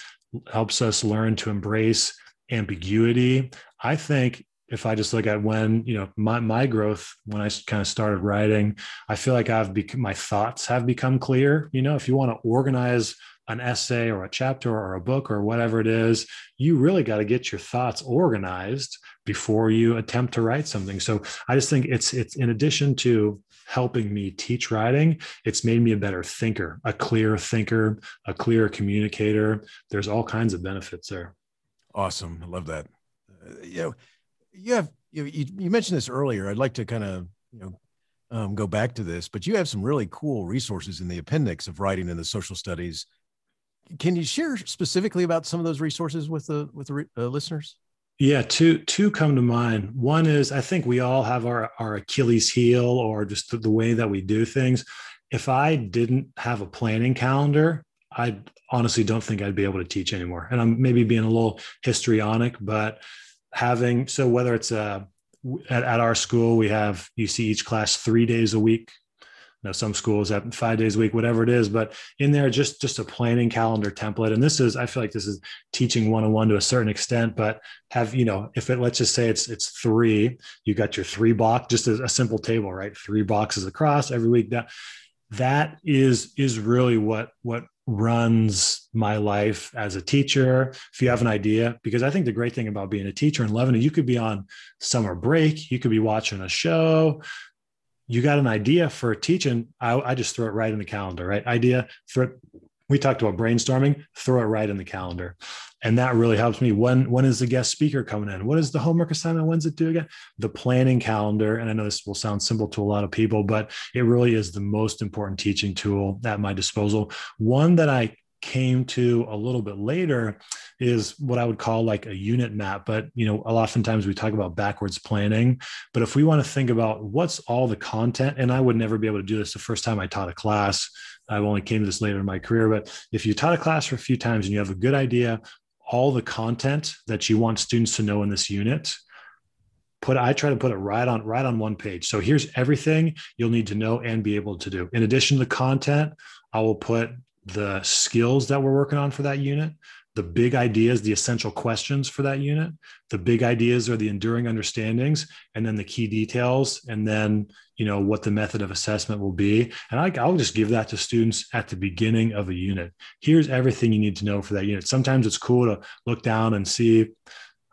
helps us learn to embrace ambiguity. I think if I just look at when, you know, my, my growth, when I kind of started writing, I feel like I've become, my thoughts have become clear. You know, if you want to organize an essay or a chapter or a book or whatever it is, you really got to get your thoughts organized before you attempt to write something. So I just think it's, it's in addition to helping me teach writing, it's made me a better thinker, a clear thinker, a clear communicator. There's all kinds of benefits there. Awesome. I love that. Uh, you know, you have you, you mentioned this earlier. I'd like to kind of you know um, go back to this, but you have some really cool resources in the appendix of writing in the social studies. Can you share specifically about some of those resources with the with the uh, listeners? Yeah, two two come to mind. One is I think we all have our our Achilles heel or just the, the way that we do things. If I didn't have a planning calendar, I honestly don't think I'd be able to teach anymore. And I'm maybe being a little histrionic, but having so whether it's a uh, at, at our school we have you see each class three days a week. You know some schools have five days a week whatever it is but in there just just a planning calendar template. And this is i feel like this is teaching one-on-one to a certain extent but have you know if it let's just say it's it's three you got your three block just a, a simple table right? Three boxes across every week. That that is is really what what runs my life as a teacher if you have an idea because i think the great thing about being a teacher in lebanon you could be on summer break you could be watching a show. You got an idea for teaching i, I just throw it right in the calendar right? Idea throw it, we talked about brainstorming throw it right in the calendar. And that really helps me. When when is the guest speaker coming in? What is the homework assignment? When's it due again? The planning calendar and i know this will sound simple to a lot of people but it really is the most important teaching tool at my disposal. One that i came to a little bit later is what I would call like a unit map. But you know, oftentimes we talk about backwards planning. But if we want to think about what's all the content, and I would never be able to do this the first time I taught a class. I've only came to this later in my career. But if you taught a class for a few times and you have a good idea all the content that you want students to know in this unit put i try to put it right on right on one page so here's everything you'll need to know and be able to do in addition to the content i will put the skills that we're working on for that unit the big ideas, the essential questions for that unit. The big ideas are the enduring understandings, and then the key details, and then you know what the method of assessment will be. And I, I'll just give that to students at the beginning of a unit. Here's everything you need to know for that unit. Sometimes it's cool to look down and see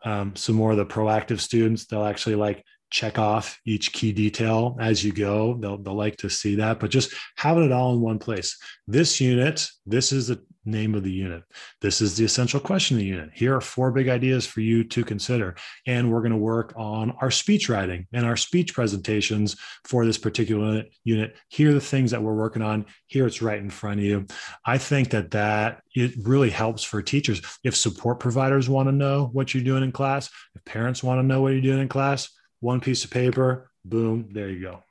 um, some more of the proactive students. They'll actually like check off each key detail as you go. They'll, they'll like to see that, but just having it all in one place. This unit, this is the name of the unit. This is the essential question of the unit. Here are four big ideas for you to consider. And we're going to work on our speech writing and our speech presentations for this particular unit. Here are the things that we're working on. Here it's right in front of you. I think that that it really helps for teachers. If support providers want to know what you're doing in class, if parents want to know what you're doing in class, one piece of paper, boom, there you go.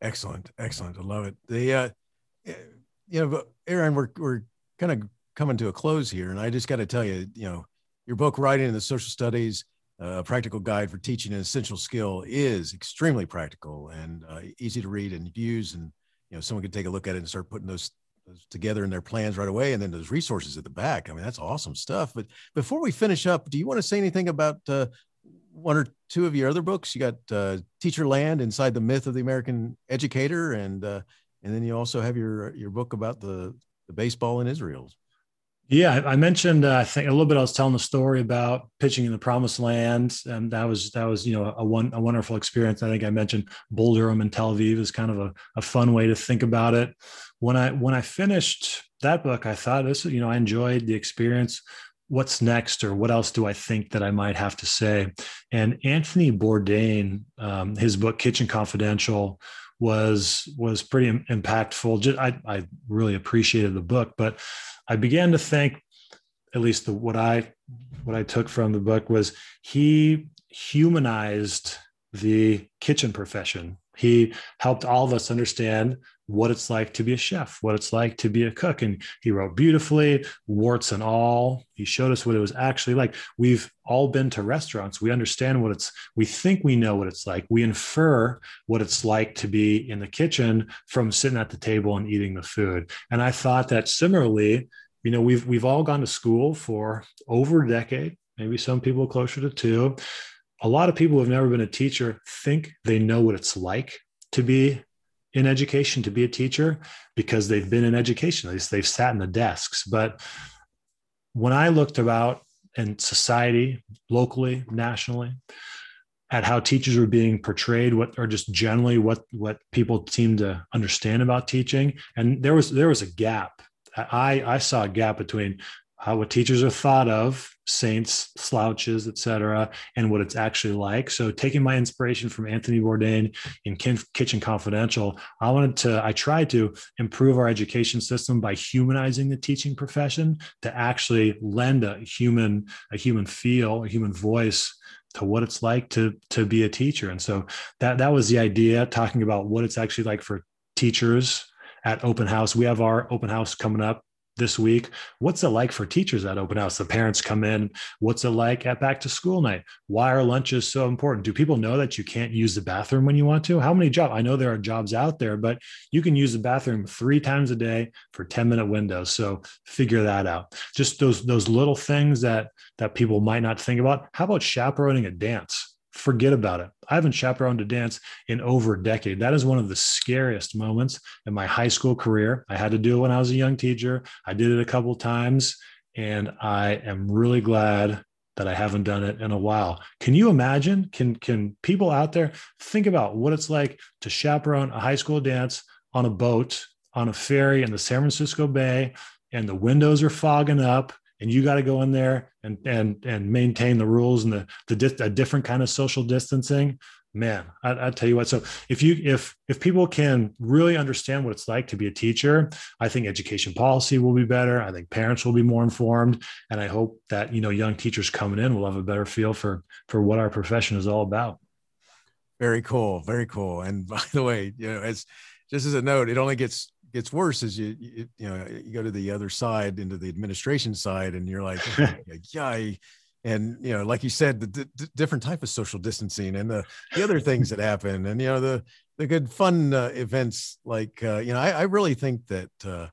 Excellent, excellent. I love it. The uh, you know, Aaron, we're we're kind of coming to a close here, and I just got to tell you, you know, your book, Writing in the Social Studies, a uh, practical guide for teaching an essential skill, is extremely practical and uh, easy to read and use, and you know, someone could take a look at it and start putting those, those together in their plans right away, and then those resources at the back. I mean, that's awesome stuff. But before we finish up, do you want to say anything about uh, one or two of your other books. You got uh, Teacherland Inside the Myth of the American Educator, and uh, and then you also have your your book about the the baseball in Israel. Yeah, I mentioned uh, I think a little bit. I was telling the story about pitching in the Promised Land, and that was that was you know a one a wonderful experience. I think I mentioned Bull Durham and Tel Aviv is kind of a, a fun way to think about it. When I when I finished that book, I thought this you know I enjoyed the experience what's next or what else do I think that I might have to say? And Anthony Bourdain, um, his book Kitchen Confidential was was pretty impactful. Just, I, I really appreciated the book, but I began to think, at least the, what I what I took from the book was he humanized the kitchen profession. He helped all of us understand what it's like to be a chef, what it's like to be a cook. And he wrote beautifully, warts and all. He showed us what it was actually like. We've all been to restaurants. We understand what it's, we think we know what it's like. We infer what it's like to be in the kitchen from sitting at the table and eating the food. And I thought that similarly, you know, we've we've all gone to school for over a decade, maybe some people closer to two a lot of people who have never been a teacher think they know what it's like to be in education, to be a teacher, because they've been in education. At least they've sat in the desks. But when I looked about in society, locally, nationally, at how teachers were being portrayed, what or just generally what what people seem to understand about teaching, and there was there was a gap. I I saw a gap between how what teachers are thought of saints slouches etc and what it's actually like. So taking my inspiration from anthony bourdain in kitchen confidential i wanted to i tried to improve our education system by humanizing the teaching profession to actually lend a human a human feel a human voice to what it's like to to be a teacher. And so that that was the idea talking about what it's actually like for teachers at open house. We have our open house coming up this week. What's it like for teachers at open house? The parents come in. What's it like at back to school night? Why are lunches so important? Do people know that you can't use the bathroom when you want to? How many jobs? I know there are jobs out there, but you can use the bathroom three times a day for 10 minute windows. So figure that out. Just those those little things that that people might not think about. How about chaperoning a dance? Forget about it. I haven't chaperoned a dance in over a decade. That is one of the scariest moments in my high school career. I had to do it when I was a young teacher. I did it a couple times, and I am really glad that I haven't done it in a while. Can you imagine? Can can people out there think about what it's like to chaperone a high school dance on a boat on a ferry in the San Francisco Bay and the windows are fogging up and you got to go in there and and and maintain the rules and the the a different kind of social distancing. Man I, I tell you what so if you if if people can really understand what it's like to be a teacher i think education policy will be better. I think parents will be more informed. And i hope that you know young teachers coming in will have a better feel for for what our profession is all about. Very cool. Very cool. And *laughs* by the way you know as just as a note it only gets gets worse as you, you, you know you go to the other side into the administration side and you're like *laughs* yeah and you know like you said the d- different type of social distancing and the the other things that happen and you know the the good fun uh, events like uh, you know I, I, really think that uh,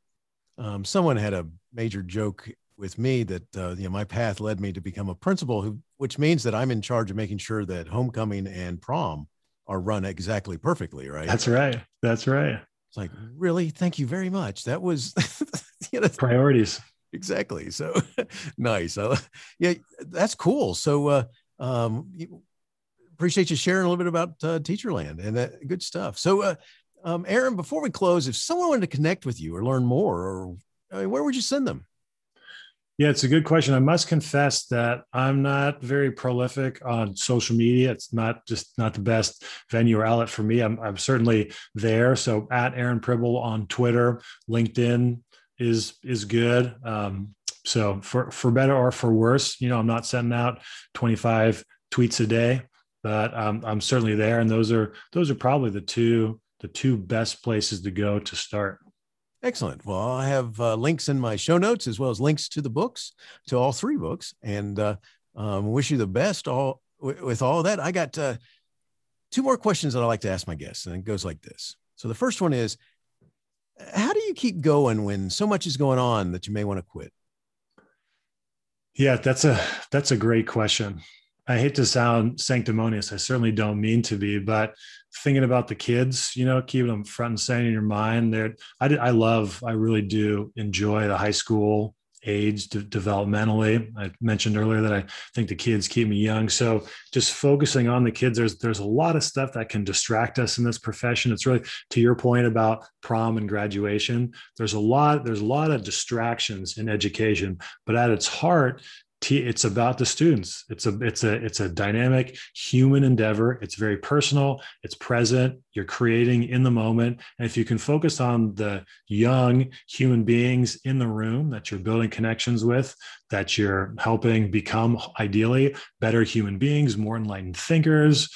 um, someone had a major joke with me that uh, you know my path led me to become a principal who which means that i'm in charge of making sure that homecoming and prom are run exactly perfectly right? That's right. That's right it's like, really? Thank you very much. That was *laughs* you know, priorities. Exactly. So *laughs* nice. Uh, yeah, that's cool. So uh, um, appreciate you sharing a little bit about uh, Teacherland and that good stuff. So, uh, um, Aaron, before we close, if someone wanted to connect with you or learn more, or I mean, where would you send them? Yeah, it's a good question. I must confess that I'm not very prolific on social media. It's not just not the best venue or outlet for me. I'm, I'm certainly there. So at Aaron Pribble on Twitter, LinkedIn is is good. Um, so for for better or for worse, you know, I'm not sending out 25 tweets a day, but um, I'm certainly there. And those are those are probably the two the two best places to go to start. Excellent. Well, I have uh, links in my show notes as well as links to the books, to all three books, and uh, um, wish you the best all w- with all that. I got uh, two more questions that I like to ask my guests, and it goes like this. So the first one is, how do you keep going when so much is going on that you may want to quit? Yeah, that's a that's a great question. I hate to sound sanctimonious. I certainly don't mean to be, but thinking about the kids, you know, keeping them front and center in your mind. There, I I love, I really do enjoy the high school age de- developmentally. I mentioned earlier that I think the kids keep me young. So just focusing on the kids, there's there's a lot of stuff that can distract us in this profession. It's really to your point about prom and graduation. There's a lot, there's a lot of distractions in education, but at its heart, it's about the students. It's a it's a it's a dynamic human endeavor. It's very personal. It's present. You're creating in the moment. And if you can focus on the young human beings in the room that you're building connections with that you're helping become ideally better human beings more enlightened thinkers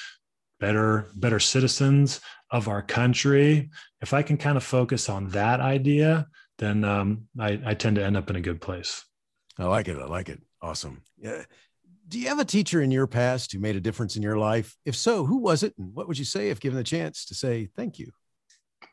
better better citizens of our country if i can kind of focus on that idea then um, I, I tend to end up in a good place. I like it. I like it. Awesome. Yeah. Do you have a teacher in your past who made a difference in your life? If so, who was it? And what would you say if given the chance to say thank you?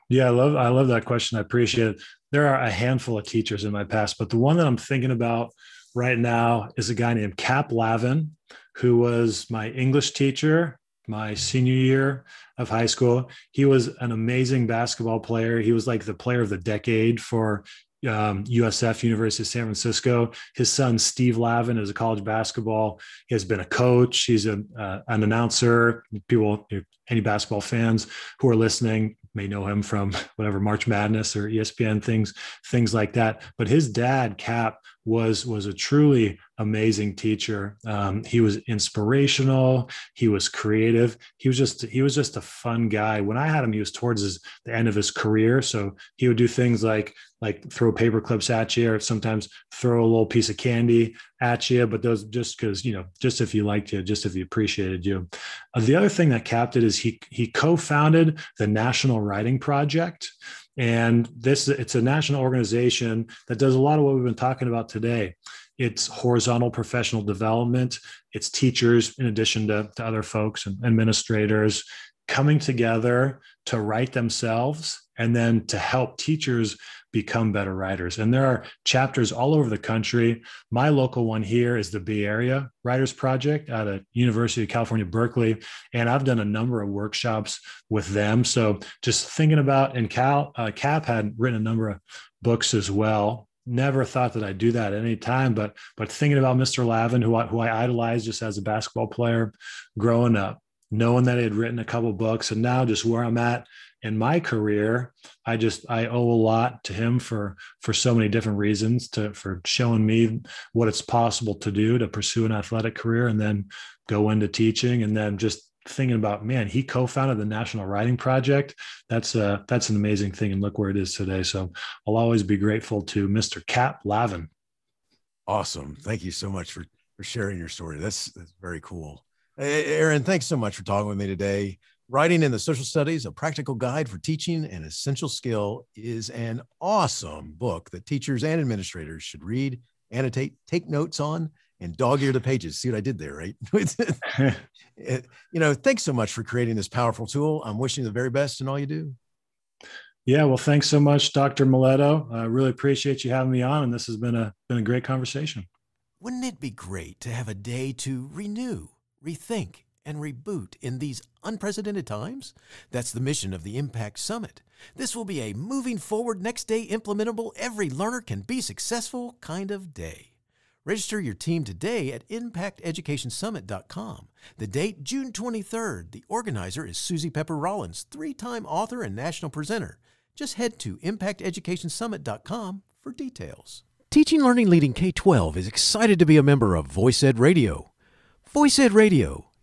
Yeah, I love I love that question. I appreciate it. There are a handful of teachers in my past, but the one that I'm thinking about right now is a guy named Cap Lavin. who was my English teacher my senior year of high school. He was an amazing basketball player. He was like the player of the decade for um, USF, University of San Francisco. His son, Steve Lavin, is a college basketball. He has been a coach. He's a, uh, an announcer. People, any basketball fans who are listening may know him from *laughs* whatever March Madness or ESPN things, things like that. But his dad, Cap, was was a truly amazing teacher. Um, he was inspirational. He was creative. He was just he was just a fun guy. When I had him, he was towards his, the end of his career, so he would do things like like throw paper clips at you, or sometimes throw a little piece of candy at you. But those just because you know, just if you liked you, just if he appreciated you. Uh, the other thing that Cap did is he he co-founded the National Writing Project. And this it's a national organization that does a lot of what we've been talking about today. It's horizontal professional development. It's teachers, in addition to, to other folks and administrators, coming together to write themselves and then to help teachers become better writers. And there are chapters all over the country. My local one here is the Bay Area Writers Project out of University of California, Berkeley. And I've done a number of workshops with them. So just thinking about, and Cal, uh, Cap had written a number of books as well. Never thought that I'd do that at any time, but but thinking about Mr. Lavin, who I, who I idolized just as a basketball player growing up, knowing that he had written a couple books, and now just where I'm at in my career i just i owe a lot to him for for so many different reasons to for showing me what it's possible to do to pursue an athletic career and then go into teaching. And then just thinking about man he co-founded the national writing project. That's a that's an amazing thing. And look where it is today. So i'll always be grateful to mr cap lavin. Awesome. Thank you so much for for sharing your story. That's that's very cool. Aaron thanks so much for talking with me today Writing in the Social Studies, a practical guide for teaching an essential skill, is an awesome book that teachers and administrators should read, annotate, take notes on, and dog ear the pages. See what I did there, right? *laughs* *laughs* you know, thanks so much for creating this powerful tool. I'm wishing you the very best in all you do. Yeah, well, thanks so much, Dr. Mileto. I really appreciate you having me on, and this has been a been a great conversation. Wouldn't it be great to have a day to renew, rethink, and reboot in these unprecedented times? That's the mission of the Impact Summit. This will be a moving forward, next day implementable, every learner can be successful kind of day. Register your team today at impacteducationsummit.com. The date, June 23rd. The organizer is Suzy Pepper Rollins, three time author and national presenter. Just head to impacteducationsummit.com for details. Teaching Learning Leading K 12 is excited to be a member of VoiceEd Radio. VoiceEd Radio